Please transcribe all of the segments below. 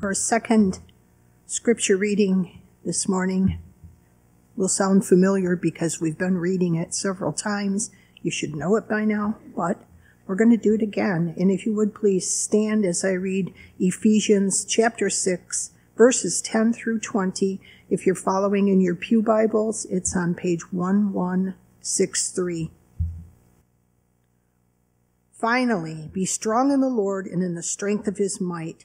A second scripture reading this morning will sound familiar because we've been reading it several times. You should know it by now, but we're going to do it again. And if you would please stand as I read Ephesians chapter 6, verses 10 through 20. If you're following in your Pew Bibles, it's on page 1163. Finally, be strong in the Lord and in the strength of his might.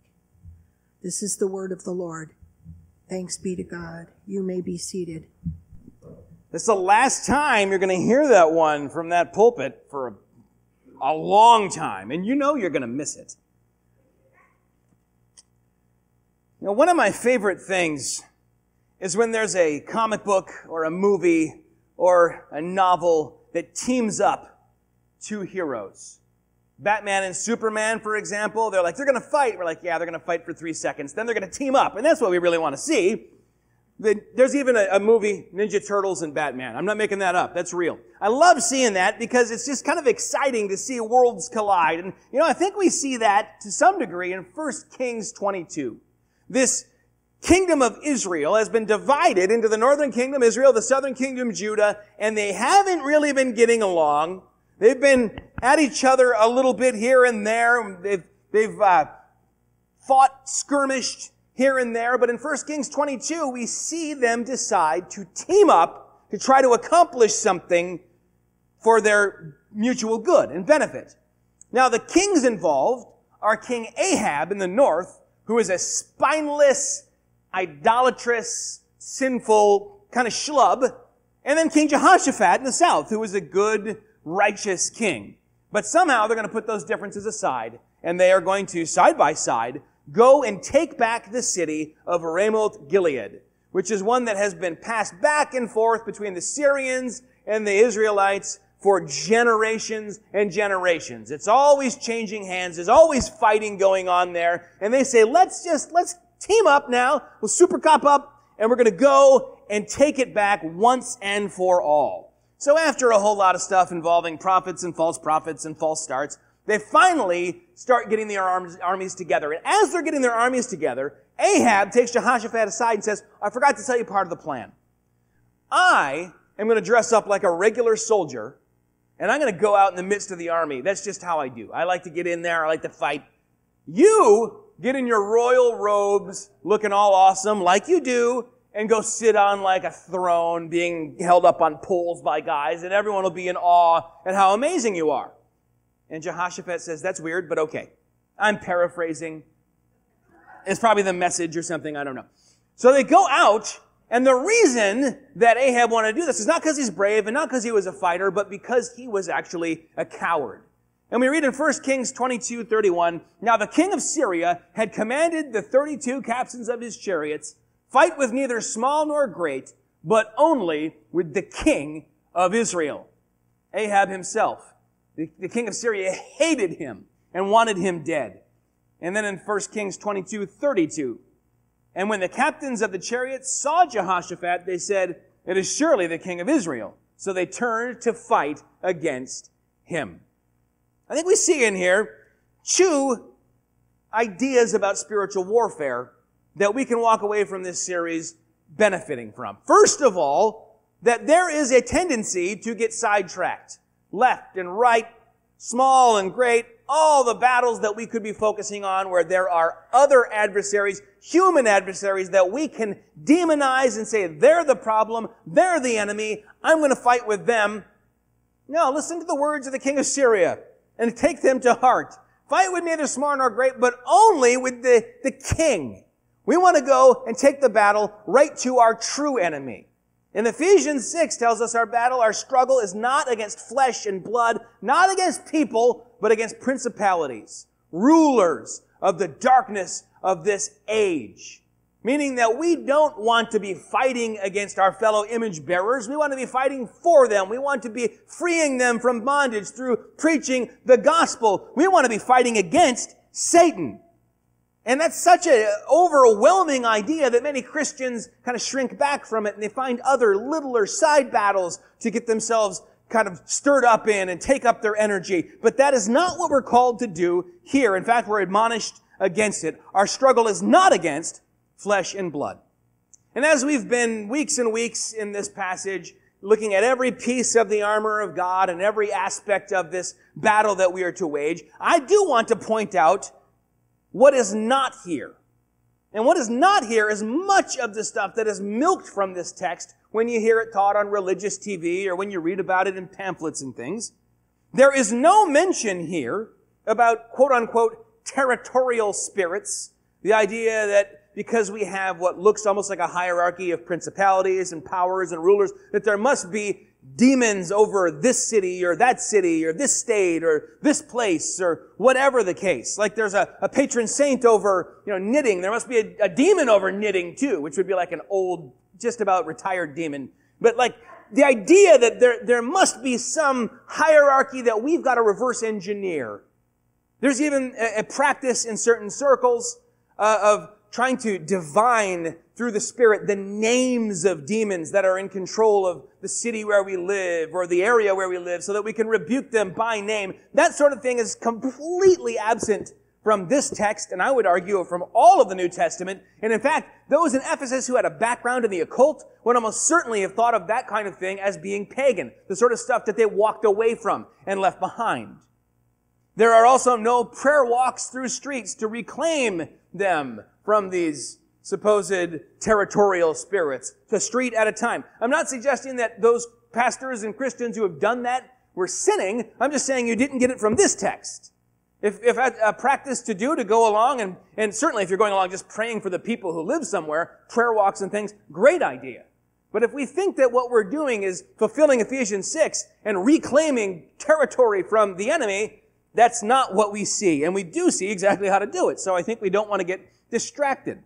This is the word of the Lord. Thanks be to God. You may be seated. This is the last time you're going to hear that one from that pulpit for a, a long time, and you know you're going to miss it. You know, one of my favorite things is when there's a comic book or a movie or a novel that teams up two heroes. Batman and Superman, for example, they're like, they're to fight. We're like, yeah, they're to fight for three seconds. Then they're to team up. And that's what we really want to see. There's even a, a, movie, Ninja Turtles and Batman. I'm not making that up. That's real. I love seeing that because it's just kind of exciting to see worlds collide. And, you know, I think we see that to some degree in 1 Kings 22. This kingdom of Israel has been divided into the northern kingdom, Israel, the southern kingdom, Judah, and they haven't really been getting along. They've been at each other a little bit here and there. They've, they've uh, fought, skirmished here and there. But in 1 Kings 22, we see them decide to team up to try to accomplish something for their mutual good and benefit. Now, the kings involved are King Ahab in the north, who is a spineless, idolatrous, sinful kind of schlub, and then King Jehoshaphat in the south, who is a good, righteous king. But somehow they're going to put those differences aside and they are going to, side by side, go and take back the city of Ramoth Gilead, which is one that has been passed back and forth between the Syrians and the Israelites for generations and generations. It's always changing hands. There's always fighting going on there. And they say, let's just, let's team up now. We'll super cop up and we're going to go and take it back once and for all. So after a whole lot of stuff involving prophets and false prophets and false starts, they finally start getting their armies together. And as they're getting their armies together, Ahab takes Jehoshaphat aside and says, I forgot to tell you part of the plan. I am going to dress up like a regular soldier and I'm going to go out in the midst of the army. That's just how I do. I like to get in there. I like to fight. You get in your royal robes, looking all awesome like you do, and go sit on like a throne being held up on poles by guys and everyone will be in awe at how amazing you are. And Jehoshaphat says, that's weird, but okay. I'm paraphrasing. It's probably the message or something, I don't know. So they go out, and the reason that Ahab wanted to do this is not because he's brave and not because he was a fighter, but because he was actually a coward. And we read in 1 Kings 22, 31, Now the king of Syria had commanded the 32 captains of his chariots Fight with neither small nor great, but only with the king of Israel. Ahab himself, the, the king of Syria, hated him and wanted him dead. And then in 1 Kings 22, 32, And when the captains of the chariots saw Jehoshaphat, they said, It is surely the king of Israel. So they turned to fight against him. I think we see in here two ideas about spiritual warfare that we can walk away from this series benefiting from. First of all, that there is a tendency to get sidetracked. Left and right, small and great, all the battles that we could be focusing on where there are other adversaries, human adversaries that we can demonize and say, they're the problem, they're the enemy, I'm going to fight with them. No, listen to the words of the king of Syria and take them to heart. Fight with neither small nor great, but only with the, the king. We want to go and take the battle right to our true enemy. In Ephesians 6 tells us our battle, our struggle is not against flesh and blood, not against people, but against principalities, rulers of the darkness of this age. Meaning that we don't want to be fighting against our fellow image bearers. We want to be fighting for them. We want to be freeing them from bondage through preaching the gospel. We want to be fighting against Satan. And that's such an overwhelming idea that many Christians kind of shrink back from it and they find other littler side battles to get themselves kind of stirred up in and take up their energy. But that is not what we're called to do here. In fact, we're admonished against it. Our struggle is not against flesh and blood. And as we've been weeks and weeks in this passage, looking at every piece of the armor of God and every aspect of this battle that we are to wage, I do want to point out what is not here. And what is not here is much of the stuff that is milked from this text when you hear it taught on religious TV or when you read about it in pamphlets and things. There is no mention here about quote unquote territorial spirits. The idea that because we have what looks almost like a hierarchy of principalities and powers and rulers, that there must be demons over this city or that city or this state or this place or whatever the case. Like there's a, a patron saint over, you know, knitting. There must be a, a demon over knitting too, which would be like an old, just about retired demon. But like the idea that there, there must be some hierarchy that we've got to reverse engineer. There's even a, a practice in certain circles uh, of trying to divine through the Spirit the names of demons that are in control of the city where we live or the area where we live so that we can rebuke them by name. That sort of thing is completely absent from this text, and I would argue from all of the New Testament. And in fact, those in Ephesus who had a background in the occult would almost certainly have thought of that kind of thing as being pagan, the sort of stuff that they walked away from and left behind. There are also no prayer walks through streets to reclaim them from these supposed territorial spirits, a street at a time. I'm not suggesting that those pastors and Christians who have done that were sinning. I'm just saying you didn't get it from this text. If, if a, a practice to do to go along, and, and certainly if you're going along just praying for the people who live somewhere, prayer walks and things, great idea. But if we think that what we're doing is fulfilling Ephesians 6 and reclaiming territory from the enemy, that's not what we see. And we do see exactly how to do it. So I think we don't want to get distracted.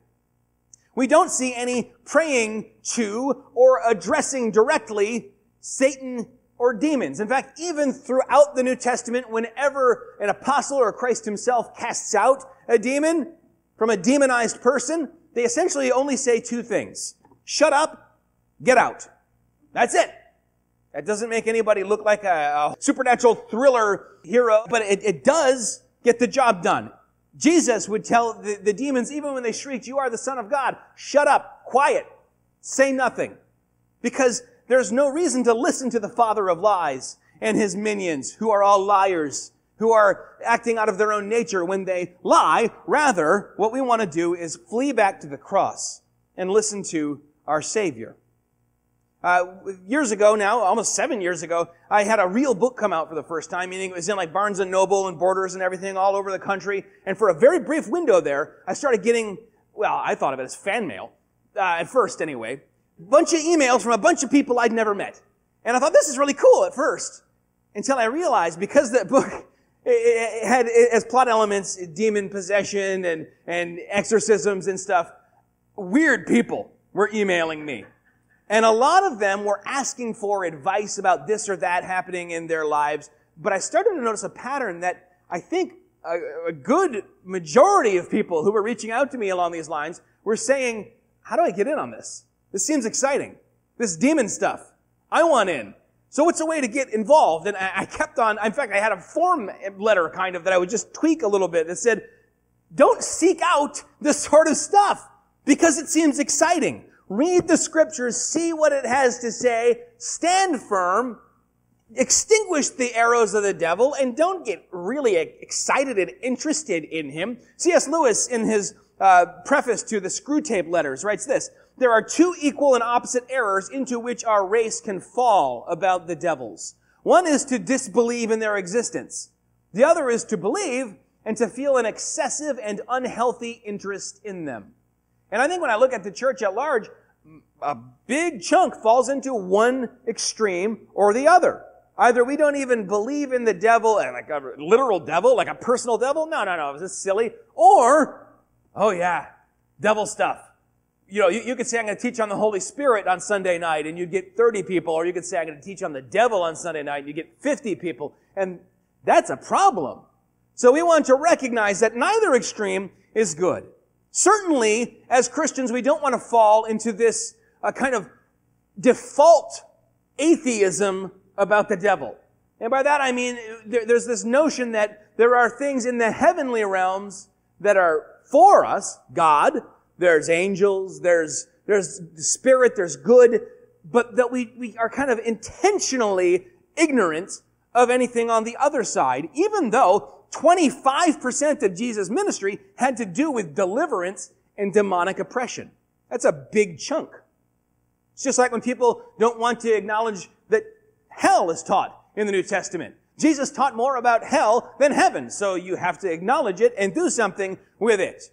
We don't see any praying to or addressing directly Satan or demons. In fact, even throughout the New Testament, whenever an apostle or Christ himself casts out a demon from a demonized person, they essentially only say two things. Shut up, get out. That's it. That doesn't make anybody look like a, a supernatural thriller hero, but it, it does get the job done. Jesus would tell the, the demons, even when they shrieked, you are the son of God, shut up, quiet, say nothing. Because there's no reason to listen to the father of lies and his minions, who are all liars, who are acting out of their own nature when they lie. Rather, what we want to do is flee back to the cross and listen to our Savior. Uh, years ago now, almost seven years ago, I had a real book come out for the first time, meaning it was in like Barnes and Noble and Borders and everything all over the country. And for a very brief window there, I started getting, well, I thought of it as fan mail, uh, at first anyway, bunch of emails from a bunch of people I'd never met. And I thought this is really cool at first, until I realized because that book it had as plot elements demon possession and, and exorcisms and stuff, weird people were emailing me. And a lot of them were asking for advice about this or that happening in their lives. But I started to notice a pattern that I think a, a good majority of people who were reaching out to me along these lines were saying, how do I get in on this? This seems exciting. This demon stuff. I want in. So what's a way to get involved? And I kept on, in fact, I had a form letter kind of that I would just tweak a little bit that said, don't seek out this sort of stuff because it seems exciting. Read the scriptures, see what it has to say, stand firm, extinguish the arrows of the devil, and don't get really excited and interested in him. C.S. Lewis, in his uh, preface to the Screwtape Letters, writes this, there are two equal and opposite errors into which our race can fall about the devils. One is to disbelieve in their existence. The other is to believe and to feel an excessive and unhealthy interest in them. And I think when I look at the church at large, a big chunk falls into one extreme or the other. Either we don't even believe in the devil, and like a literal devil, like a personal devil. No, no, no. Is this silly? Or, oh yeah, devil stuff you know, you, you, could say, I'm going to teach on the Holy Spirit on Sunday night, and you'd get 30 people, or you could say, I'm going to teach on the devil on Sunday night, and you get 50 people. And that's a problem. So we want to recognize that neither extreme is good. Certainly, as Christians, we don't want to fall into this uh, kind of default atheism about the devil. And by that I mean, there, there's this notion that there are things in the heavenly realms that are for us, God, there's angels, there's, there's spirit, there's good, but that we, we are kind of intentionally ignorant of anything on the other side, even though 25% of Jesus' ministry had to do with deliverance and demonic oppression. That's a big chunk. It's just like when people don't want to acknowledge that hell is taught in the New Testament. Jesus taught more about hell than heaven, so you have to acknowledge it and do something with it.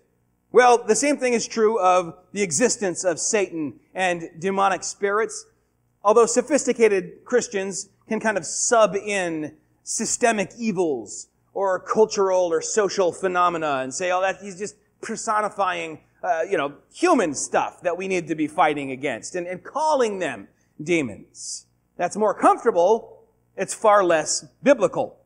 Well, the same thing is true of the existence of Satan and demonic spirits. Although sophisticated Christians can kind of sub in systemic evils or cultural or social phenomena and say, oh, that he's just personifying, uh, you know, human stuff that we need to be fighting against and, and calling them demons. That's more comfortable. It's far less biblical.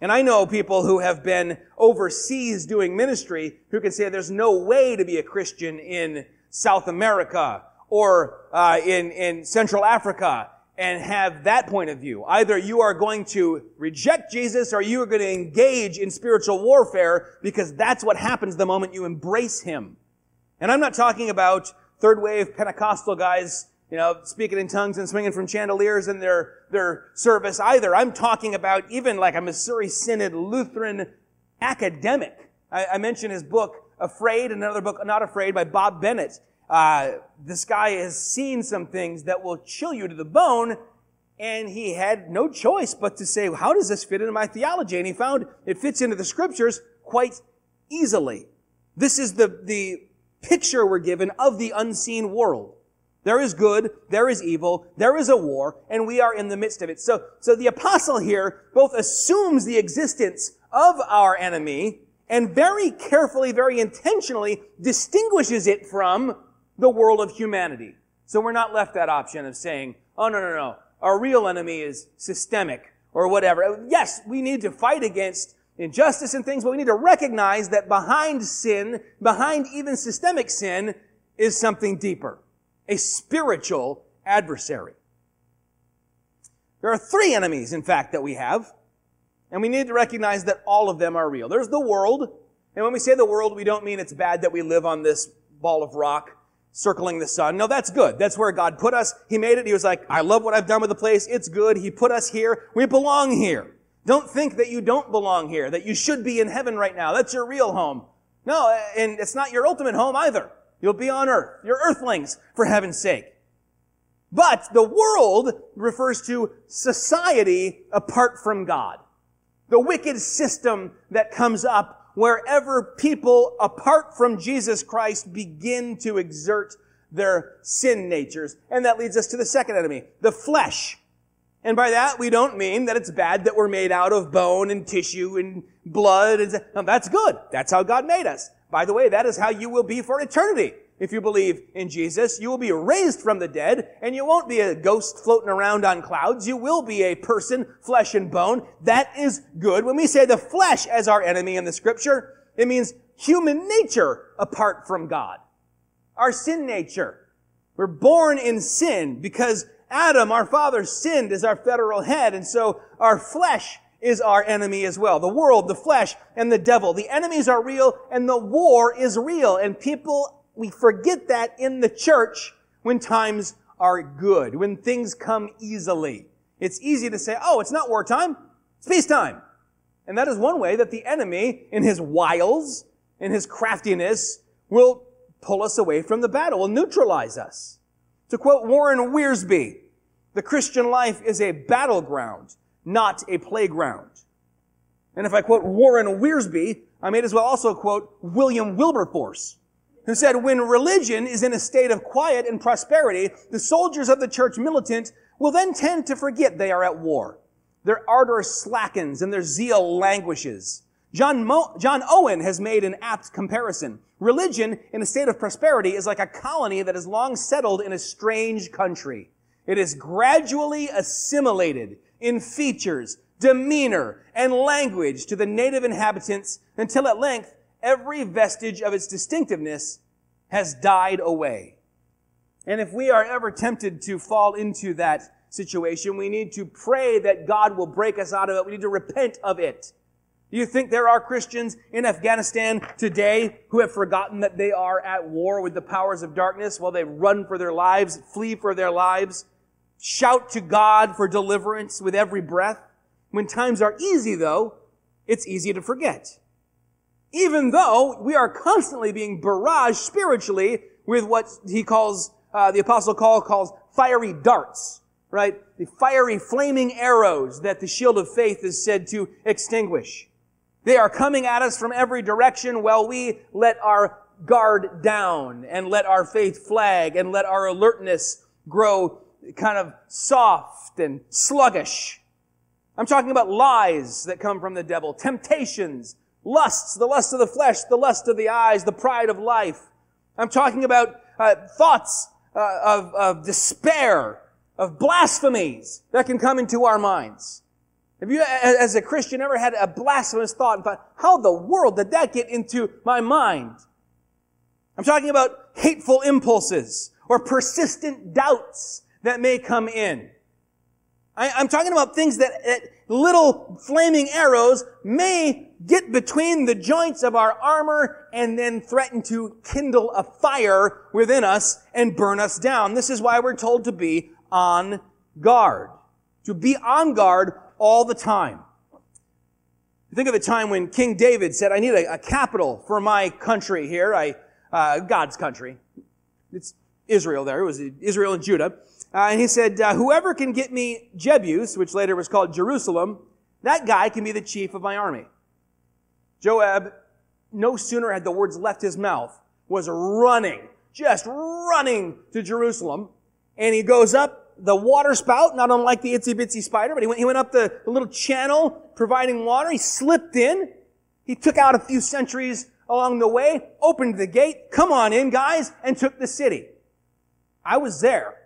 And I know people who have been overseas doing ministry who can say there's no way to be a Christian in South America or uh, in, in Central Africa and have that point of view. Either you are going to reject Jesus or you are going to engage in spiritual warfare because that's what happens the moment you embrace him. And I'm not talking about third wave Pentecostal guys you know, speaking in tongues and swinging from chandeliers in their, their service either. I'm talking about even like a Missouri Synod Lutheran academic. I, I mentioned his book, Afraid, and another book, Not Afraid, by Bob Bennett. Uh, this guy has seen some things that will chill you to the bone, and he had no choice but to say, how does this fit into my theology? And he found it fits into the scriptures quite easily. This is the, the picture we're given of the unseen world. There is good, there is evil, there is a war, and we are in the midst of it. So, so the apostle here both assumes the existence of our enemy and very carefully, very intentionally distinguishes it from the world of humanity. So we're not left that option of saying, oh no, no, no, our real enemy is systemic or whatever. Yes, we need to fight against injustice and things, but we need to recognize that behind sin, behind even systemic sin, is something deeper a spiritual adversary. There are three enemies, in fact, that we have, and we need to recognize that all of them are real. There's the world, and when we say the world, we don't mean it's bad that we live on this ball of rock circling the sun. No, that's good. That's where God put us. He made it. He was like, I love what I've done with the place. It's good. He put us here. We belong here. Don't think that you don't belong here, that you should be in heaven right now. That's your real home. No, and it's not your ultimate home either. You'll be on earth. You're earthlings, for heaven's sake. But the world refers to society apart from God. The wicked system that comes up wherever people apart from Jesus Christ begin to exert their sin natures. And that leads us to the second enemy, the flesh. And by that, we don't mean that it's bad that we're made out of bone and tissue and blood. And, that's good. That's how God made us. By the way, that is how you will be for eternity. If you believe in Jesus. You will be raised from the dead, and you won't be a ghost floating around on clouds. You will be a person, flesh and bone. That is good. When we say the flesh as our enemy in the scripture, it means human nature apart from God. Our sin nature. We're born in sin because Adam, our father, sinned as our federal head, and so our flesh is our enemy as well. The world, the flesh, and the devil. The enemies are real, and the war is real. And people, we forget that in the church when times are good, when things come easily. It's easy to say, oh, it's not wartime, it's peacetime. And that is one way that the enemy, in his wiles, in his craftiness, will pull us away from the battle, will neutralize us. To quote Warren Wiersbe, the Christian life is a battleground, not a playground. And if I quote Warren Wiersbe, I may as well also quote William Wilberforce, who said, when religion is in a state of quiet and prosperity, the soldiers of the church militant will then tend to forget they are at war. Their ardor slackens and their zeal languishes. John, Mo- John Owen has made an apt comparison. Religion in a state of prosperity is like a colony that has long settled in a strange country. It is gradually assimilated in features, demeanor, and language to the native inhabitants until at length every vestige of its distinctiveness has died away. And if we are ever tempted to fall into that situation, we need to pray that God will break us out of it. We need to repent of it. Do you think there are Christians in Afghanistan today who have forgotten that they are at war with the powers of darkness while they run for their lives, flee for their lives, shout to God for deliverance with every breath? When times are easy, though, it's easy to forget. Even though we are constantly being barraged spiritually with what he calls, uh, the apostle Paul calls fiery darts, right? The fiery flaming arrows that the shield of faith is said to extinguish. They are coming at us from every direction while we let our guard down and let our faith flag and let our alertness grow kind of soft and sluggish. I'm talking about lies that come from the devil, temptations, lusts, the lust of the flesh, the lust of the eyes, the pride of life. I'm talking about uh, thoughts uh, of, of despair, of blasphemies that can come into our minds. Have you, as a Christian, ever had a blasphemous thought and thought, how the world did that get into my mind? I'm talking about hateful impulses or persistent doubts that may come in. I, am talking about things that, that little flaming arrows may get between the joints of our armor and then threaten to kindle a fire within us and burn us down. This is why we're told to be on guard. To be on guard all the time. Think of the time when King David said, I need a, a capital for my country here, I, uh, God's country. It's Israel there. It was Israel and Judah. Uh, and he said, uh, whoever can get me Jebus, which later was called Jerusalem, that guy can be the chief of my army. Joab, no sooner had the words left his mouth, was running, just running to Jerusalem. And he goes up the water spout, not unlike the itsy bitsy spider, but he went, he went up the, the little channel providing water. He slipped in. He took out a few sentries along the way, opened the gate, come on in, guys, and took the city. I was there,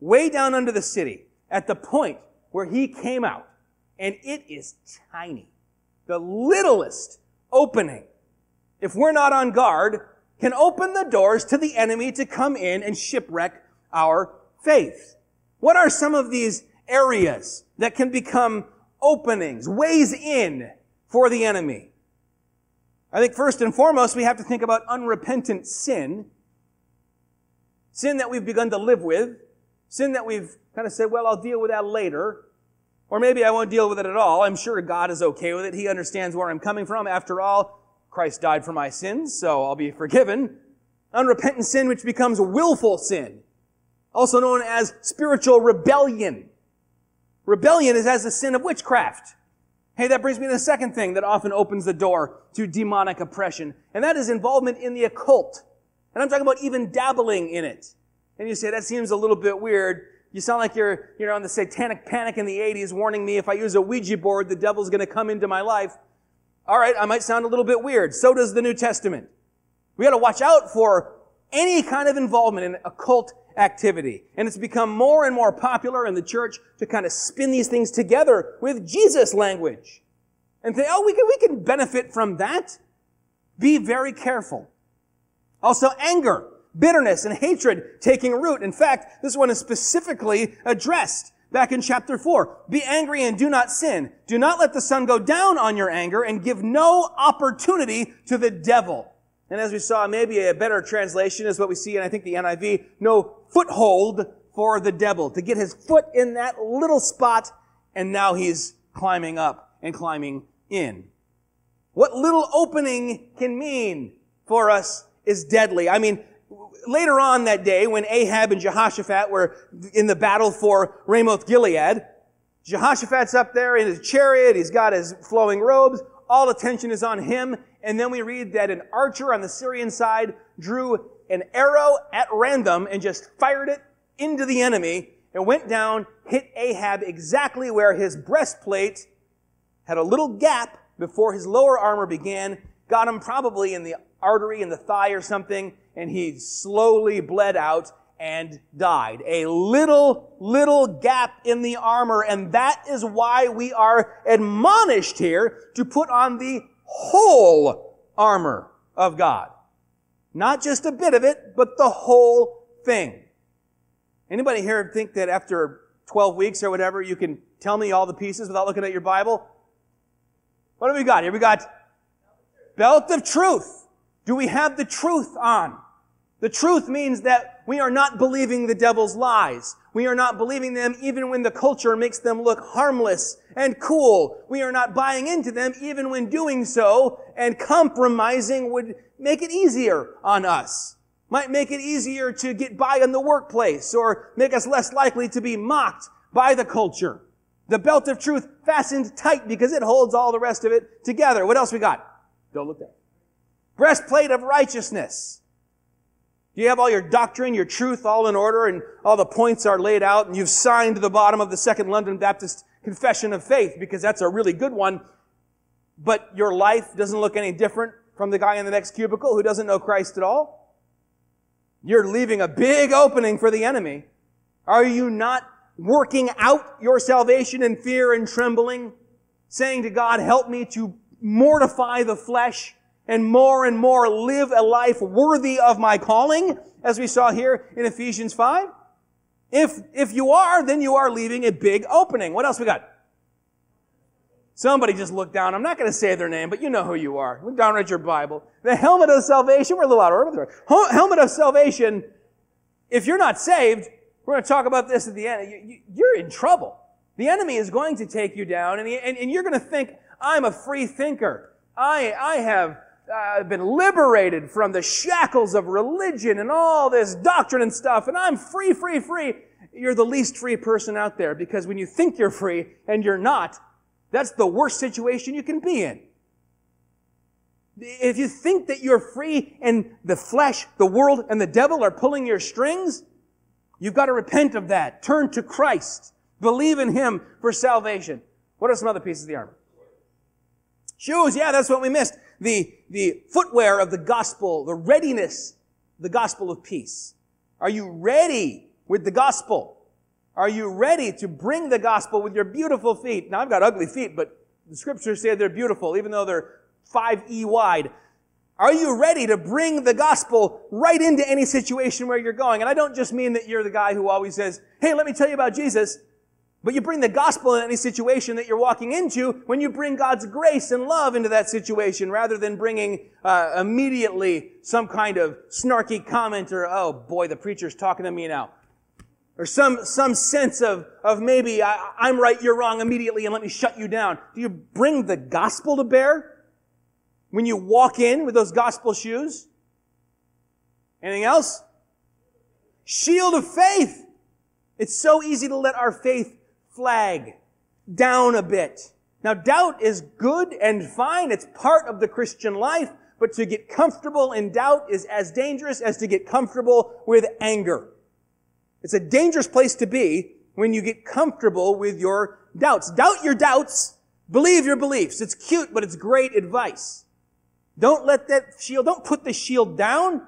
way down under the city, at the point where he came out, and it is tiny. The littlest opening, if we're not on guard, can open the doors to the enemy to come in and shipwreck our faith. What are some of these areas that can become openings, ways in for the enemy? I think first and foremost, we have to think about unrepentant sin. Sin that we've begun to live with. Sin that we've kind of said, well, I'll deal with that later. Or maybe I won't deal with it at all. I'm sure God is okay with it. He understands where I'm coming from. After all, Christ died for my sins, so I'll be forgiven. Unrepentant sin, which becomes willful sin also known as spiritual rebellion. Rebellion is as the sin of witchcraft. Hey, that brings me to the second thing that often opens the door to demonic oppression, and that is involvement in the occult. And I'm talking about even dabbling in it. And you say, that seems a little bit weird. You sound like you're, you're on the satanic panic in the 80s warning me if I use a Ouija board, the devil's going to come into my life. All right, I might sound a little bit weird. So does the New Testament. We got to watch out for any kind of involvement in occult activity. And it's become more and more popular in the church to kind of spin these things together with Jesus language. And say, oh, we can, we can benefit from that. Be very careful. Also, anger, bitterness, and hatred taking root. In fact, this one is specifically addressed back in chapter 4. Be angry and do not sin. Do not let the sun go down on your anger and give no opportunity to the devil. And as we saw, maybe a better translation is what we see in, I think, the NIV, no foothold for the devil, to get his foot in that little spot, and now he's climbing up and climbing in. What little opening can mean for us is deadly. I mean, later on that day, when Ahab and Jehoshaphat were in the battle for Ramoth Gilead, Jehoshaphat's up there in his chariot, he's got his flowing robes, all attention is on him, and then we read that an archer on the Syrian side drew an arrow at random and just fired it into the enemy and went down, hit Ahab exactly where his breastplate had a little gap before his lower armor began, got him probably in the artery in the thigh or something, and he slowly bled out and died. A little, little gap in the armor, and that is why we are admonished here to put on the whole armor of God. Not just a bit of it, but the whole thing. Anybody here think that after 12 weeks or whatever, you can tell me all the pieces without looking at your Bible? What have we got here? We got belt of truth. Do we have the truth on? The truth means that we are not believing the devil's lies. We are not believing them even when the culture makes them look harmless and cool. We are not buying into them even when doing so and compromising would make it easier on us. Might make it easier to get by in the workplace or make us less likely to be mocked by the culture. The belt of truth fastened tight because it holds all the rest of it together. What else we got? Don't look there. Breastplate of righteousness. You have all your doctrine, your truth all in order and all the points are laid out and you've signed the bottom of the Second London Baptist Confession of Faith because that's a really good one, but your life doesn't look any different from the guy in the next cubicle who doesn't know Christ at all? You're leaving a big opening for the enemy. Are you not working out your salvation in fear and trembling, saying to God, help me to mortify the flesh and more and more live a life worthy of my calling, as we saw here in Ephesians 5? If, if you are, then you are leaving a big opening. What else we got? Somebody just looked down. I'm not going to say their name, but you know who you are. Look down at your Bible. The helmet of salvation. We're a little out of order. Helmet of salvation. If you're not saved, we're going to talk about this at the end. You're in trouble. The enemy is going to take you down, and, and, and you're going to think, I'm a free thinker. I, I have uh, been liberated from the shackles of religion and all this doctrine and stuff, and I'm free, free, free. You're the least free person out there because when you think you're free and you're not, that's the worst situation you can be in. If you think that you're free and the flesh, the world, and the devil are pulling your strings, you've got to repent of that. Turn to Christ. Believe in Him for salvation. What are some other pieces of the armor? Shoes, yeah, that's what we missed the, the footwear of the gospel, the readiness, the gospel of peace. Are you ready with the gospel? Are you ready to bring the gospel with your beautiful feet? Now I've got ugly feet, but the scriptures say they're beautiful, even though they're 5E wide. Are you ready to bring the gospel right into any situation where you're going? And I don't just mean that you're the guy who always says, hey, let me tell you about Jesus. But you bring the gospel in any situation that you're walking into when you bring God's grace and love into that situation rather than bringing uh, immediately some kind of snarky comment or, oh boy, the preacher's talking to me now. Or some, some sense of, of maybe I, I'm right, you're wrong immediately and let me shut you down. Do you bring the gospel to bear when you walk in with those gospel shoes? Anything else? Shield of faith. It's so easy to let our faith flag down a bit. Now, doubt is good and fine. It's part of the Christian life. But to get comfortable in doubt is as dangerous as to get comfortable with anger. It's a dangerous place to be when you get comfortable with your doubts. Doubt your doubts. Believe your beliefs. It's cute, but it's great advice. Don't let that shield, don't put the shield down.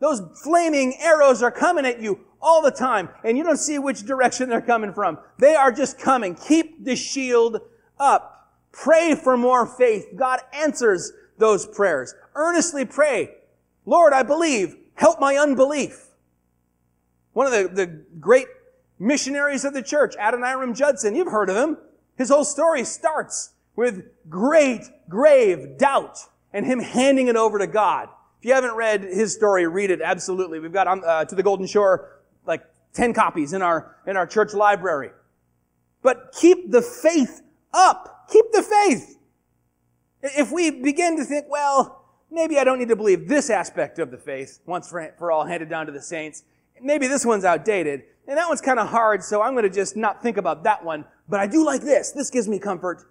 Those flaming arrows are coming at you all the time, and you don't see which direction they're coming from. They are just coming. Keep the shield up. Pray for more faith. God answers those prayers. Earnestly pray. Lord, I believe. Help my unbelief. One of the, the great missionaries of the church, Adoniram Judson, you've heard of him. His whole story starts with great, grave doubt and him handing it over to God. If you haven't read his story, read it absolutely. We've got uh, to the Golden Shore 10 copies in our, in our church library. But keep the faith up. Keep the faith. If we begin to think, well, maybe I don't need to believe this aspect of the faith once for, all handed down to the saints. Maybe this one's outdated. And that one's kind of hard, so I'm going to just not think about that one. But I do like this. This gives me comfort.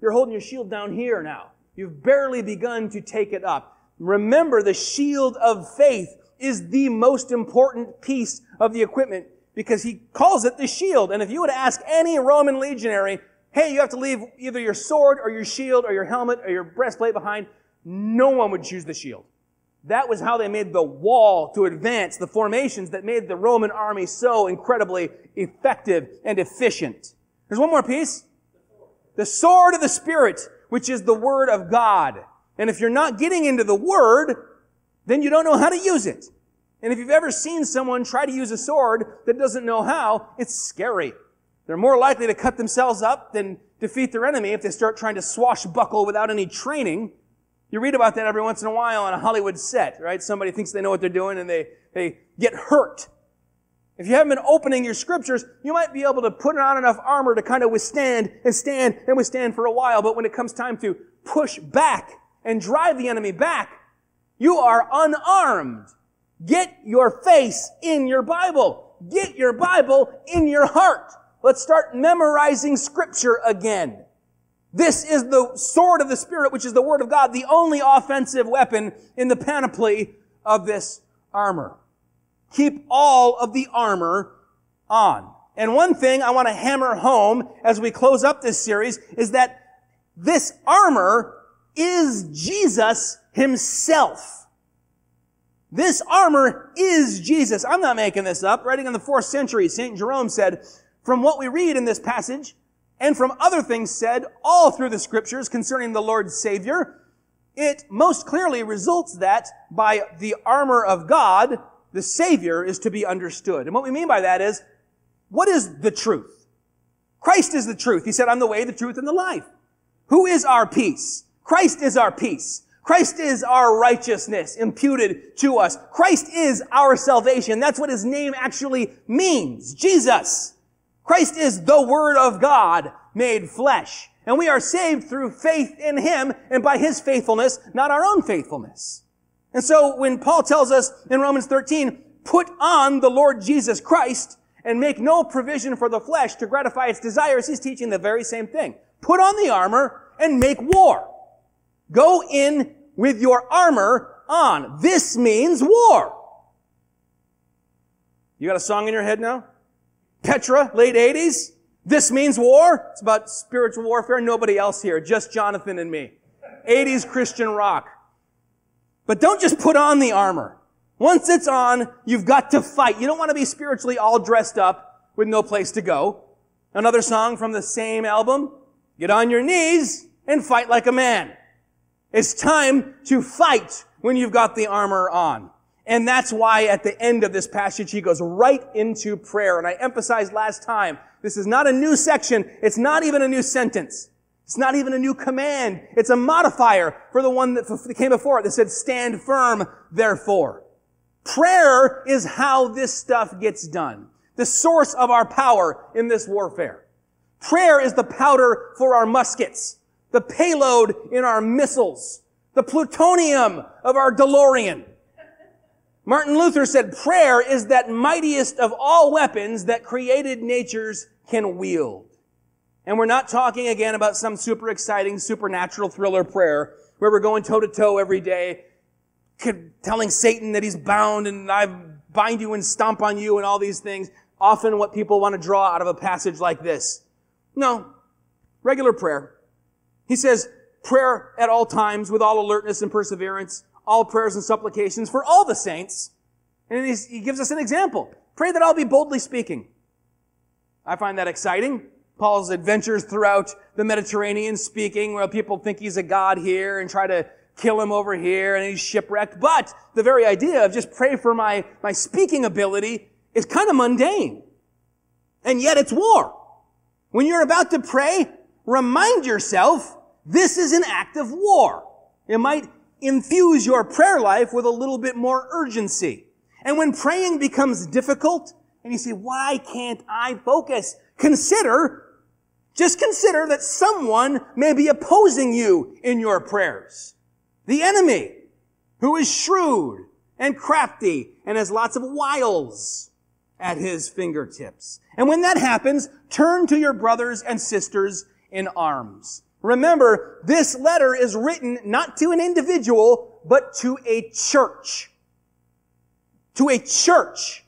You're holding your shield down here now. You've barely begun to take it up. Remember, the shield of faith is the most important piece of the equipment because he calls it the shield. And if you would ask any Roman legionary, hey, you have to leave either your sword or your shield or your helmet or your breastplate behind, no one would choose the shield. That was how they made the wall to advance, the formations that made the Roman army so incredibly effective and efficient. There's one more piece. The sword of the Spirit, which is the Word of God. And if you're not getting into the Word, then you don't know how to use it. And if you've ever seen someone try to use a sword that doesn't know how, it's scary. They're more likely to cut themselves up than defeat their enemy if they start trying to swashbuckle without any training. You read about that every once in a while on a Hollywood set, right? Somebody thinks they know what they're doing and they, they get hurt. If you haven't been opening your scriptures, you might be able to put on enough armor to kind of withstand and stand and withstand for a while. But when it comes time to push back and drive the enemy back, you are unarmed. Get your face in your Bible. Get your Bible in your heart. Let's start memorizing scripture again. This is the sword of the Spirit, which is the Word of God, the only offensive weapon in the panoply of this armor. Keep all of the armor on. And one thing I want to hammer home as we close up this series is that this armor is Jesus himself. This armor is Jesus. I'm not making this up. Writing in the fourth century, St. Jerome said, from what we read in this passage, and from other things said all through the scriptures concerning the Lord's Savior, it most clearly results that by the armor of God, the Savior is to be understood. And what we mean by that is, what is the truth? Christ is the truth. He said, I'm the way, the truth, and the life. Who is our peace? Christ is our peace. Christ is our righteousness imputed to us. Christ is our salvation. That's what his name actually means. Jesus. Christ is the Word of God made flesh. And we are saved through faith in him and by his faithfulness, not our own faithfulness. And so when Paul tells us in Romans 13, put on the Lord Jesus Christ and make no provision for the flesh to gratify its desires, he's teaching the very same thing. Put on the armor and make war. Go in with your armor on. This means war. You got a song in your head now? Petra, late 80s? This means war? It's about spiritual warfare. Nobody else here, just Jonathan and me. 80s Christian rock. But don't just put on the armor. Once it's on, you've got to fight. You don't want to be spiritually all dressed up with no place to go. Another song from the same album. Get on your knees and fight like a man. It's time to fight when you've got the armor on. And that's why at the end of this passage, he goes right into prayer. And I emphasized last time, this is not a new section. It's not even a new sentence. It's not even a new command. It's a modifier for the one that came before it that said, stand firm, therefore. Prayer is how this stuff gets done. The source of our power in this warfare. Prayer is the powder for our muskets the payload in our missiles, the plutonium of our DeLorean. Martin Luther said prayer is that mightiest of all weapons that created natures can wield. And we're not talking again about some super exciting supernatural thriller prayer where we're going toe to toe every day, telling Satan that he's bound and I bind you and stomp on you and all these things. Often what people want to draw out of a passage like this. No. Regular prayer. He says, prayer at all times with all alertness and perseverance, all prayers and supplications for all the saints. And he gives us an example. Pray that I'll be boldly speaking. I find that exciting. Paul's adventures throughout the Mediterranean speaking, where people think he's a god here and try to kill him over here and he's shipwrecked. But the very idea of just pray for my, my speaking ability is kind of mundane. And yet it's war. When you're about to pray, remind yourself this is an act of war. It might infuse your prayer life with a little bit more urgency. And when praying becomes difficult, and you say, why can't I focus? Consider just consider that someone may be opposing you in your prayers. The enemy, who is shrewd and crafty and has lots of wiles at his fingertips. And when that happens, turn to your brothers and sisters in arms. Remember, this letter is written not to an individual, but to a church. To a church.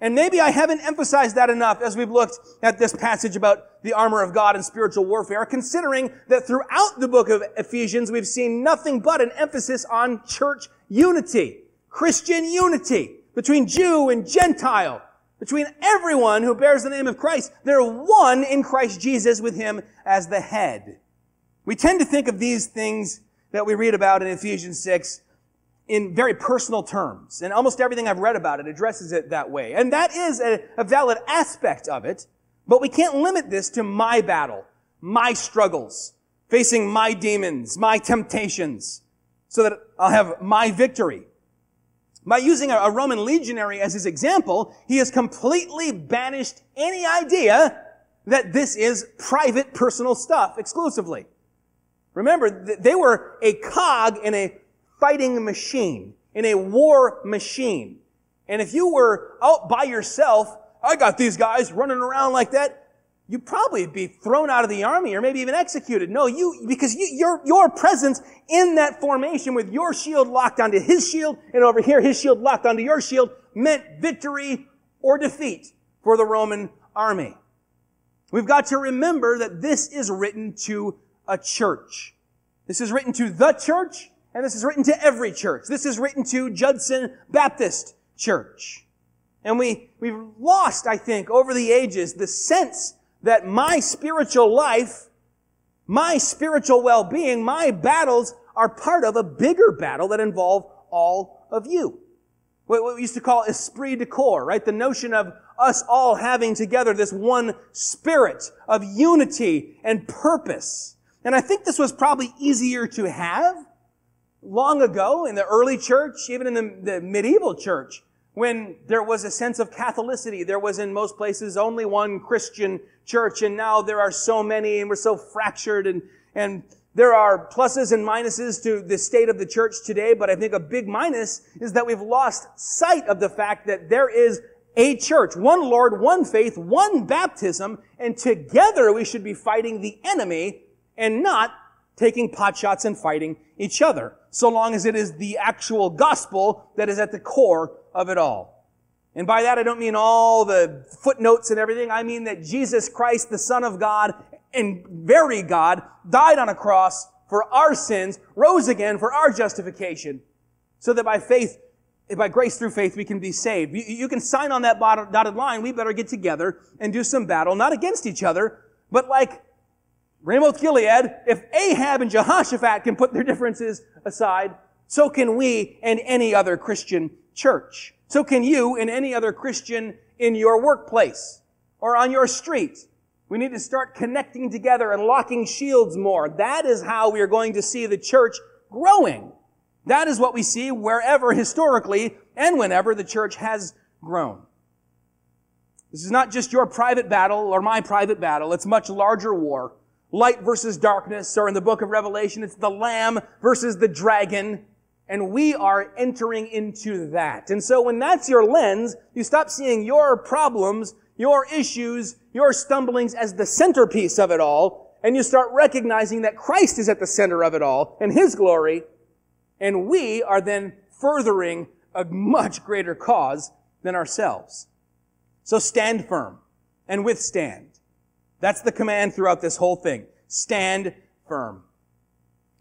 And maybe I haven't emphasized that enough as we've looked at this passage about the armor of God and spiritual warfare, considering that throughout the book of Ephesians, we've seen nothing but an emphasis on church unity, Christian unity between Jew and Gentile, between everyone who bears the name of Christ. They're one in Christ Jesus with him as the head. We tend to think of these things that we read about in Ephesians 6 in very personal terms. And almost everything I've read about it addresses it that way. And that is a, a, valid aspect of it, but we can't limit this to my battle, my struggles, facing my demons, my temptations, so that I'll have my victory. By using a, Roman legionary as his example, he has completely banished any idea that this is private personal stuff exclusively. Remember, they were a cog in a fighting machine, in a war machine. And if you were out by yourself, I got these guys running around like that, you'd probably be thrown out of the army or maybe even executed. No, you, because you, your, your presence in that formation with your shield locked onto his shield and over here his shield locked onto your shield meant victory or defeat for the Roman army. We've got to remember that this is written to a church. This is written to the church and this is written to every church. This is written to Judson Baptist Church. And we, we've lost, I think, over the ages, the sense that my spiritual life, my spiritual well-being, my battles are part of a bigger battle that involve all of you. What we used to call esprit de corps, right? The notion of us all having together this one spirit of unity and purpose. And I think this was probably easier to have long ago in the early church, even in the, the, medieval church, when there was a sense of Catholicity. There was in most places only one Christian church, and now there are so many, and we're so fractured, and, and there are pluses and minuses to the state of the church today, but I think a big minus is that we've lost sight of the fact that there is a church, one Lord, one faith, one baptism, and together we should be fighting the enemy and not taking potshots and fighting each other, so long as it is the actual gospel that is at the core of it all. And by that I don't mean all the footnotes and everything. I mean that Jesus Christ, the Son of God and very God, died on a cross for our sins, rose again for our justification, so that by faith, by grace through faith, we can be saved. You, can sign on that dotted line. We better get together and do some battle, not against each other, but like Ramoth Gilead, if Ahab and Jehoshaphat can put their differences aside, so can we and any other Christian church. So can you and any other Christian in your workplace or on your street. We need to start connecting together and locking shields more. That is how we are going to see the church growing. That is what we see wherever historically and whenever the church has grown. This is not just your private battle or my private battle. It's much larger war light versus darkness, or in the book of Revelation, it's the lamb versus the dragon. And we are entering into that. And so when that's your lens, you stop seeing your problems, your issues, your stumblings as the centerpiece of it all, and you start recognizing that Christ is at the center of it all and His glory, and we are then furthering a much greater cause than ourselves. So stand firm and withstand. That's the command throughout this whole thing. Stand firm.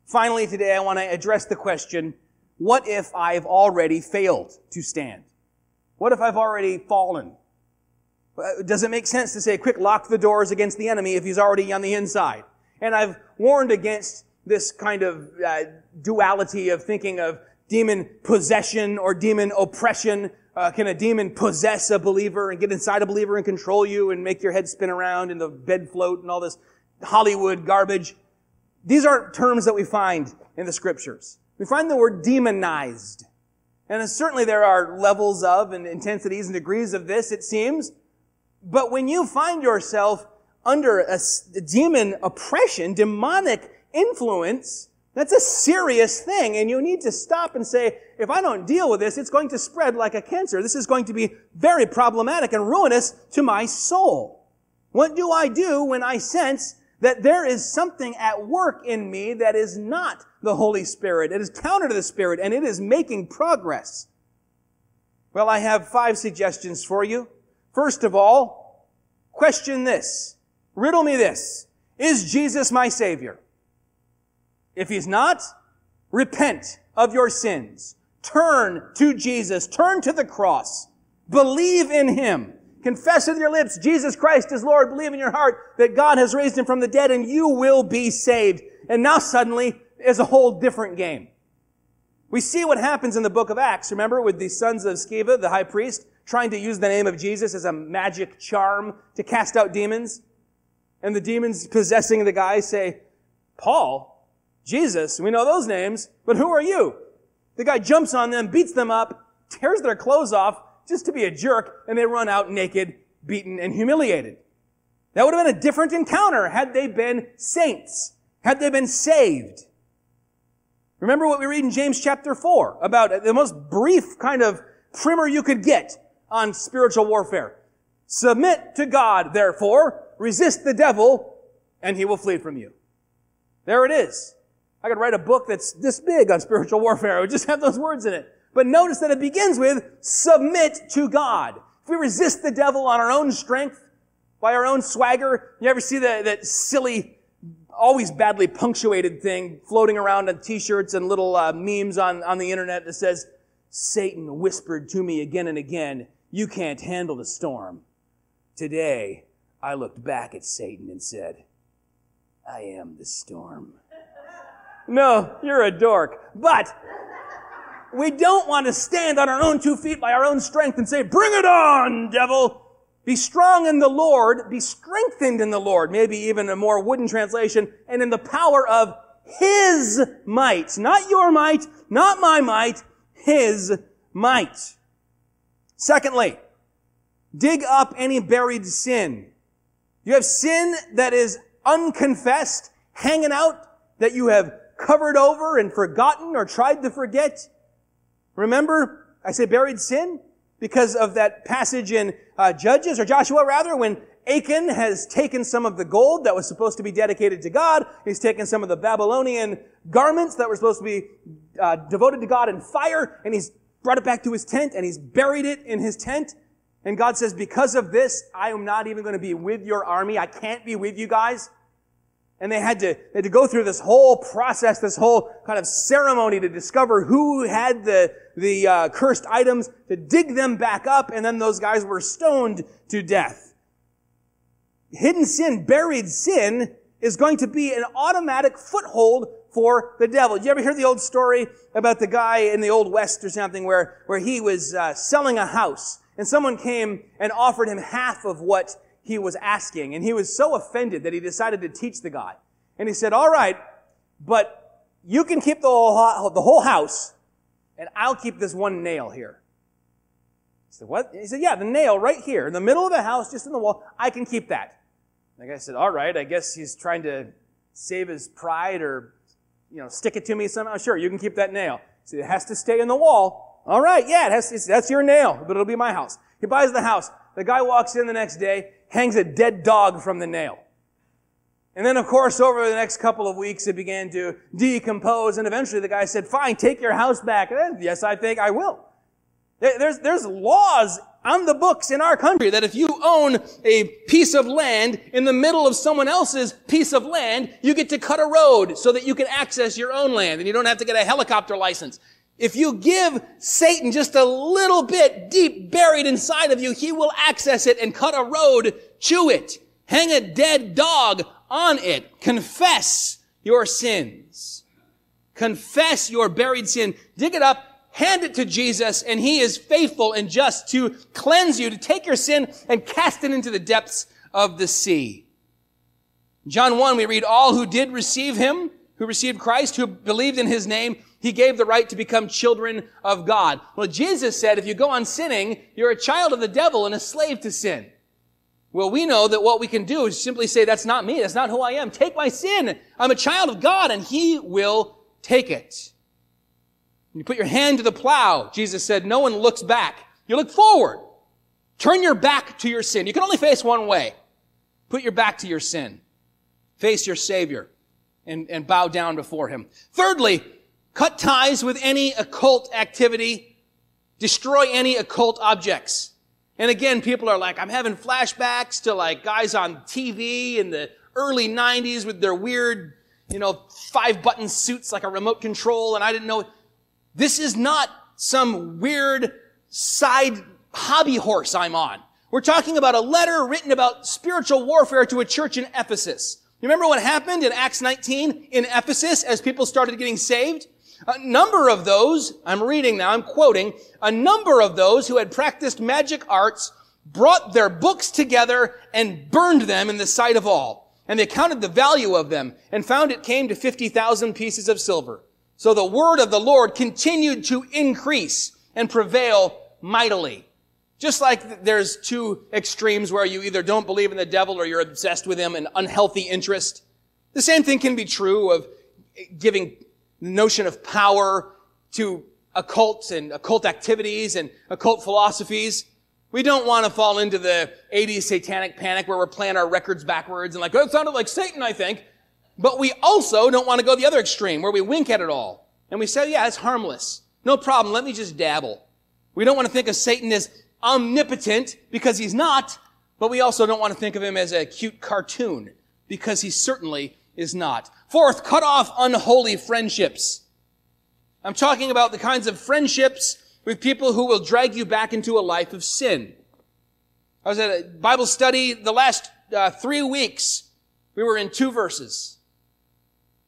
Finally, today I want to address the question, what if I've already failed to stand? What if I've already fallen? Uh, does it make sense to say, quick, lock the doors against the enemy if he's already on the inside? And I've warned against this kind of uh, duality of thinking of demon possession or demon oppression. Uh, can a demon possess a believer and get inside a believer and control you and make your head spin around and the bed float and all this Hollywood garbage? These aren't terms that we find in the scriptures. We find the word demonized. And certainly there are levels of and intensities and degrees of this, it seems. But when you find yourself under a demon oppression, demonic influence, that's a serious thing. And you need to stop and say, if I don't deal with this, it's going to spread like a cancer. This is going to be very problematic and ruinous to my soul. What do I do when I sense that there is something at work in me that is not the Holy Spirit. It is counter to the Spirit and it is making progress. Well, I have five suggestions for you. First of all, question this. Riddle me this. Is Jesus my Savior? If He's not, repent of your sins. Turn to Jesus. Turn to the cross. Believe in Him. Confess with your lips Jesus Christ is Lord. Believe in your heart that God has raised him from the dead and you will be saved. And now suddenly is a whole different game. We see what happens in the book of Acts, remember, with the sons of Sceva, the high priest, trying to use the name of Jesus as a magic charm to cast out demons. And the demons possessing the guy say, Paul, Jesus, we know those names, but who are you? The guy jumps on them, beats them up, tears their clothes off, just to be a jerk, and they run out naked, beaten, and humiliated. That would have been a different encounter had they been saints, had they been saved. Remember what we read in James chapter 4 about the most brief kind of primer you could get on spiritual warfare. Submit to God, therefore, resist the devil, and he will flee from you. There it is. I could write a book that's this big on spiritual warfare. It would just have those words in it. But notice that it begins with submit to God. If we resist the devil on our own strength, by our own swagger, you ever see that, that silly, always badly punctuated thing floating around on t-shirts and little uh, memes on, on the internet that says, Satan whispered to me again and again, you can't handle the storm. Today, I looked back at Satan and said, I am the storm. no, you're a dork. But we don't want to stand on our own two feet by our own strength and say, bring it on, devil. Be strong in the Lord, be strengthened in the Lord, maybe even a more wooden translation, and in the power of His might. Not your might, not my might, His might. Secondly, dig up any buried sin. You have sin that is unconfessed, hanging out, that you have covered over and forgotten or tried to forget. Remember, I say buried sin because of that passage in uh, Judges or Joshua rather when Achan has taken some of the gold that was supposed to be dedicated to God. He's taken some of the Babylonian garments that were supposed to be uh, devoted to God in fire, and he's brought it back to his tent, and he's buried it in his tent. And God says, because of this, I am not even going to be with your army. I can't be with you guys. And they had to, they had to go through this whole process, this whole kind of ceremony to discover who had the, the uh, cursed items, to dig them back up, and then those guys were stoned to death. Hidden sin, buried sin, is going to be an automatic foothold for the devil. Did you ever hear the old story about the guy in the old west or something where, where he was uh, selling a house and someone came and offered him half of what he was asking. And he was so offended that he decided to teach the guy. And he said, all right, but you can keep the whole, the whole house and I'll keep this one nail here. He said, what? He said, yeah, the nail right here in the middle of the house, just in the wall. I can keep that. The guy said, all right, I guess he's trying to save his pride or, you know, stick it to me somehow. Oh, sure, you can keep that nail. Said, it has to stay in the wall. All right, yeah, it has, that's your nail, but it'll be my house. He buys the house. The guy walks in the next day hangs a dead dog from the nail. And then, of course, over the next couple of weeks, it began to decompose, and eventually the guy said, fine, take your house back. And yes, I think I will. There's, there's laws on the books in our country that if you own a piece of land in the middle of someone else's piece of land, you get to cut a road so that you can access your own land and you don't have to get a helicopter license. If you give Satan just a little bit deep buried inside of you, he will access it and cut a road to it. Hang a dead dog on it. Confess your sins. Confess your buried sin. Dig it up, hand it to Jesus, and he is faithful and just to cleanse you, to take your sin and cast it into the depths of the sea. John 1, we read, all who did receive him, who received Christ, who believed in his name, he gave the right to become children of God. Well, Jesus said, if you go on sinning, you're a child of the devil and a slave to sin. Well, we know that what we can do is simply say, that's not me. That's not who I am. Take my sin. I'm a child of God and he will take it. You put your hand to the plow. Jesus said, no one looks back. You look forward. Turn your back to your sin. You can only face one way. Put your back to your sin. Face your Savior and, and bow down before Him. Thirdly, cut ties with any occult activity, destroy any occult objects. And again, people are like, I'm having flashbacks to like guys on TV in the early 90s with their weird, you know, five button suits like a remote control. And I didn't know. This is not some weird side hobby horse I'm on. We're talking about a letter written about spiritual warfare to a church in Ephesus. You remember what happened in Acts 19 in Ephesus as people started getting saved? A number of those, I'm reading now, I'm quoting, a number of those who had practiced magic arts brought their books together and burned them in the sight of all. And they counted the value of them and found it came to 50,000 pieces of silver. So the word of the Lord continued to increase and prevail mightily. Just like there's two extremes where you either don't believe in the devil or you're obsessed with him, an unhealthy interest. The same thing can be true of giving notion of power to occults and occult activities and occult philosophies. We don't want to fall into the 80s satanic panic where we're playing our records backwards and like, oh, it sounded like Satan, I think. But we also don't want to go the other extreme where we wink at it all. And we say, yeah, it's harmless. No problem. Let me just dabble. We don't want to think of Satan as omnipotent because he's not, but we also don't want to think of him as a cute cartoon because he certainly is not. Fourth, cut off unholy friendships. I'm talking about the kinds of friendships with people who will drag you back into a life of sin. I was at a Bible study the last uh, three weeks. We were in two verses.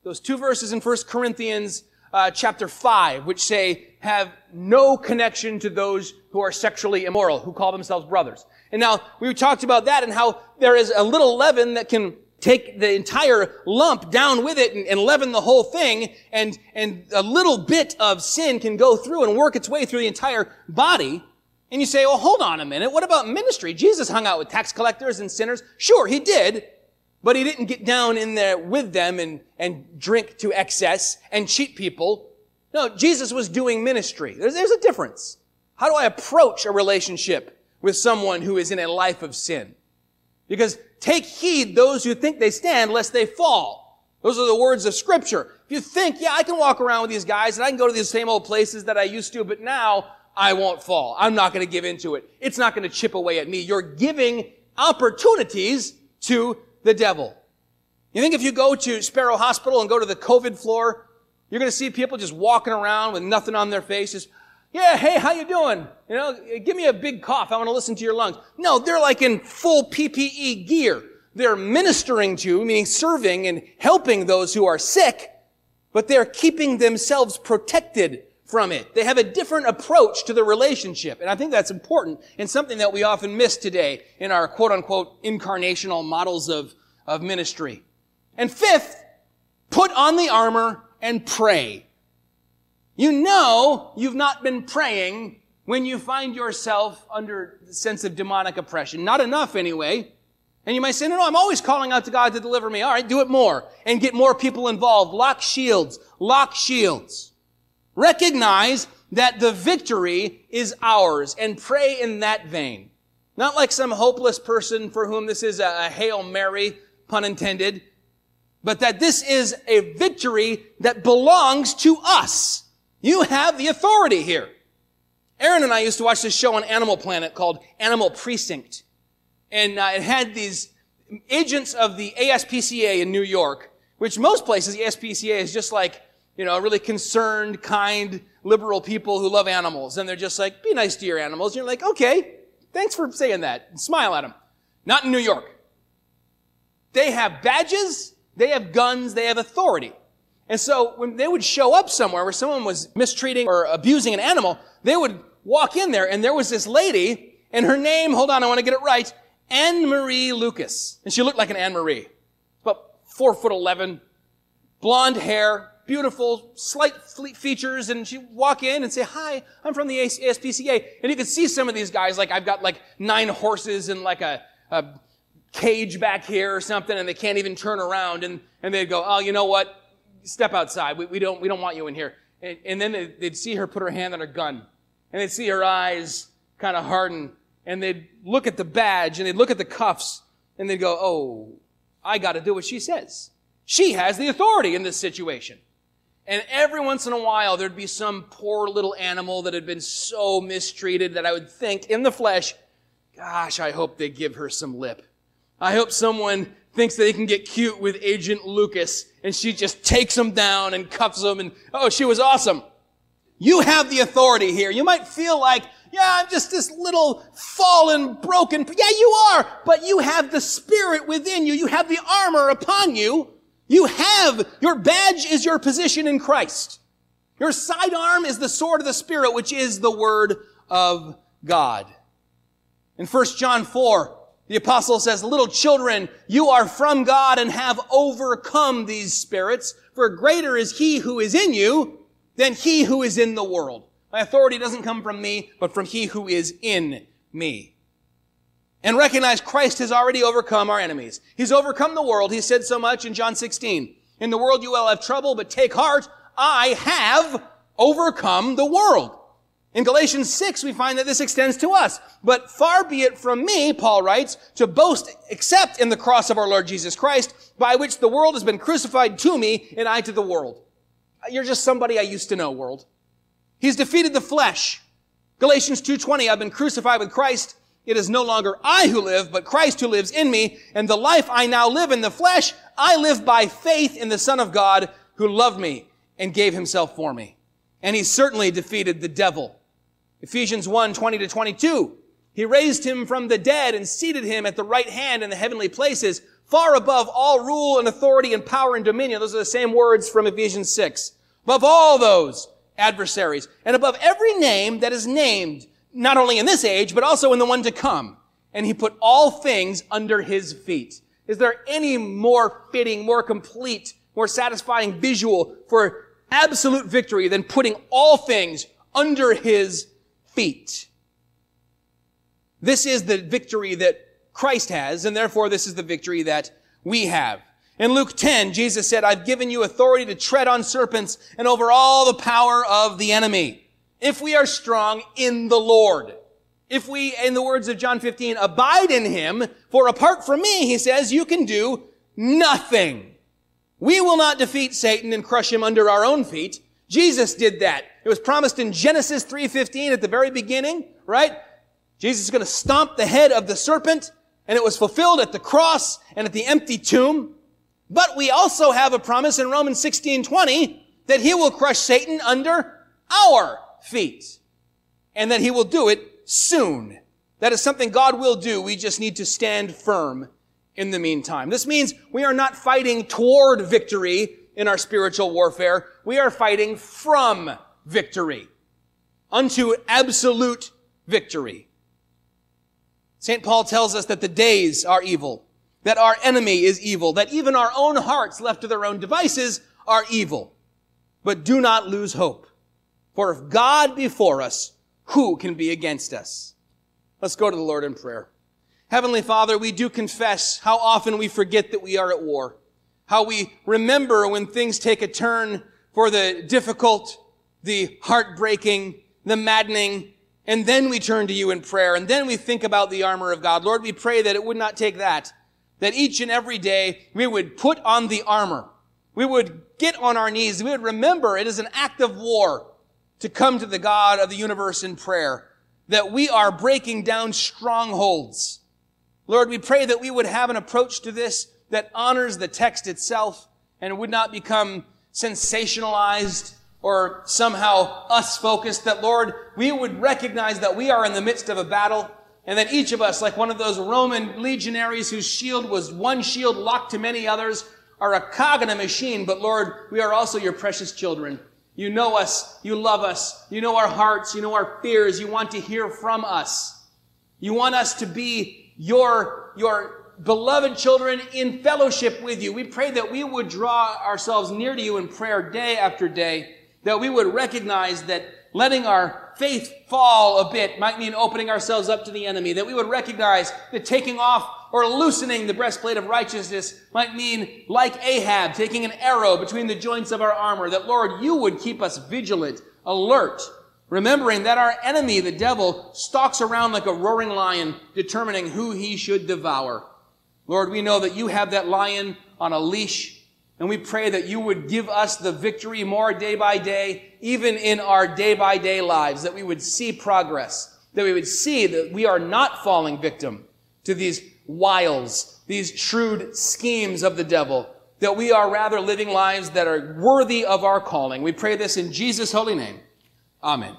Those two verses in 1 Corinthians uh, chapter 5, which say, have no connection to those who are sexually immoral, who call themselves brothers. And now, we talked about that and how there is a little leaven that can take the entire lump down with it and, and leaven the whole thing, and, and a little bit of sin can go through and work its way through the entire body. And you say, well, hold on a minute. What about ministry? Jesus hung out with tax collectors and sinners. Sure, he did. But he didn't get down in there with them and, and drink to excess and cheat people. No, Jesus was doing ministry. There's, there's a difference. How do I approach a relationship with someone who is in a life of sin? Because take heed those who think they stand lest they fall. Those are the words of scripture. If you think, yeah, I can walk around with these guys and I can go to these same old places that I used to, but now I won't fall. I'm not going to give into it. It's not going to chip away at me. You're giving opportunities to the devil. You think if you go to Sparrow Hospital and go to the COVID floor, you're going to see people just walking around with nothing on their faces. Yeah, hey, how you doing? You know, give me a big cough. I want to listen to your lungs. No, they're like in full PPE gear. They're ministering to, meaning serving and helping those who are sick, but they're keeping themselves protected from it. They have a different approach to the relationship. And I think that's important and something that we often miss today in our quote unquote incarnational models of, of ministry. And fifth, put on the armor and pray. You know you've not been praying when you find yourself under the sense of demonic oppression. Not enough anyway. And you might say, no, no, I'm always calling out to God to deliver me. All right, do it more and get more people involved. Lock shields. Lock shields. Recognize that the victory is ours and pray in that vein. Not like some hopeless person for whom this is a, a Hail Mary, pun intended, but that this is a victory that belongs to us. You have the authority here. Aaron and I used to watch this show on Animal Planet called Animal Precinct. And uh, it had these agents of the ASPCA in New York, which most places the ASPCA is just like, you know, really concerned, kind, liberal people who love animals, and they're just like, be nice to your animals. And you're like, okay, thanks for saying that. And smile at them. Not in New York. They have badges, they have guns, they have authority. And so when they would show up somewhere where someone was mistreating or abusing an animal, they would walk in there and there was this lady and her name, hold on, I want to get it right, Anne Marie Lucas. And she looked like an Anne Marie. About four foot eleven, blonde hair, beautiful, slight features, and she'd walk in and say, hi, I'm from the ASPCA. And you could see some of these guys, like I've got like nine horses and like a, a cage back here or something, and they can't even turn around, and, and they'd go, oh, you know what? Step outside. We, we don't, we don't want you in here. And, and then they'd, they'd see her put her hand on her gun, and they'd see her eyes kind of harden, and they'd look at the badge, and they'd look at the cuffs, and they'd go, oh, I gotta do what she says. She has the authority in this situation. And every once in a while, there'd be some poor little animal that had been so mistreated that I would think in the flesh, gosh, I hope they give her some lip. I hope someone thinks that he can get cute with Agent Lucas and she just takes him down and cuffs him, and, oh, she was awesome. You have the authority here. You might feel like, yeah, I'm just this little fallen, broken. Yeah, you are, but you have the spirit within you. You have the armor upon you. You have, your badge is your position in Christ. Your sidearm is the sword of the Spirit, which is the Word of God. In 1 John 4, the apostle says, little children, you are from God and have overcome these spirits, for greater is he who is in you than he who is in the world. My authority doesn't come from me, but from he who is in me. And recognize Christ has already overcome our enemies. He's overcome the world. He said so much in John 16. In the world you will have trouble, but take heart. I have overcome the world. In Galatians 6, we find that this extends to us. But far be it from me, Paul writes, to boast except in the cross of our Lord Jesus Christ, by which the world has been crucified to me and I to the world. You're just somebody I used to know, world. He's defeated the flesh. Galatians 2.20, I've been crucified with Christ. It is no longer I who live, but Christ who lives in me. And the life I now live in the flesh, I live by faith in the Son of God who loved me and gave himself for me. And he certainly defeated the devil. Ephesians 1, 20 to 22. He raised him from the dead and seated him at the right hand in the heavenly places, far above all rule and authority and power and dominion. Those are the same words from Ephesians 6. Above all those adversaries and above every name that is named, not only in this age, but also in the one to come. And he put all things under his feet. Is there any more fitting, more complete, more satisfying visual for absolute victory than putting all things under his feet. This is the victory that Christ has, and therefore this is the victory that we have. In Luke 10, Jesus said, I've given you authority to tread on serpents and over all the power of the enemy. If we are strong in the Lord. If we, in the words of John 15, abide in him, for apart from me, he says, you can do nothing. We will not defeat Satan and crush him under our own feet. Jesus did that. It was promised in Genesis 3.15 at the very beginning, right? Jesus is going to stomp the head of the serpent, and it was fulfilled at the cross and at the empty tomb. But we also have a promise in Romans 16.20 that he will crush Satan under our feet. And that he will do it soon. That is something God will do. We just need to stand firm in the meantime. This means we are not fighting toward victory in our spiritual warfare. We are fighting from victory unto absolute victory. St. Paul tells us that the days are evil, that our enemy is evil, that even our own hearts left to their own devices are evil. But do not lose hope. For if God be for us, who can be against us? Let's go to the Lord in prayer. Heavenly Father, we do confess how often we forget that we are at war how we remember when things take a turn for the difficult, the heartbreaking, the maddening, and then we turn to you in prayer, and then we think about the armor of God. Lord, we pray that it would not take that, that each and every day we would put on the armor. We would get on our knees. We would remember it is an act of war to come to the God of the universe in prayer, that we are breaking down strongholds. Lord, we pray that we would have an approach to this that honors the text itself and would not become sensationalized or somehow us focused, that Lord, we would recognize that we are in the midst of a battle and that each of us, like one of those Roman legionaries whose shield was one shield locked to many others, are a cog in a machine, but Lord, we are also your precious children. You know us. You love us. You know our hearts. You know our fears. You want to hear from us. You want us to be your, your beloved children in fellowship with you. We pray that we would draw ourselves near to you in prayer day after day, that we would recognize that letting our faith fall a bit might mean opening ourselves up to the enemy, that we would recognize that taking off or loosening the breastplate of righteousness might mean, like Ahab, taking an arrow between the joints of our armor, that Lord, you would keep us vigilant, alert, remembering that our enemy, the devil, stalks around like a roaring lion, determining who he should devour. Lord, we know that you have that lion on a leash and we pray that you would give us the victory more day by day, even in our day by day lives, that we would see progress, that we would see that we are not falling victim to these wiles, these shrewd schemes of the devil, that we are rather living lives that are worthy of our calling. We pray this in Jesus' holy name. Amen.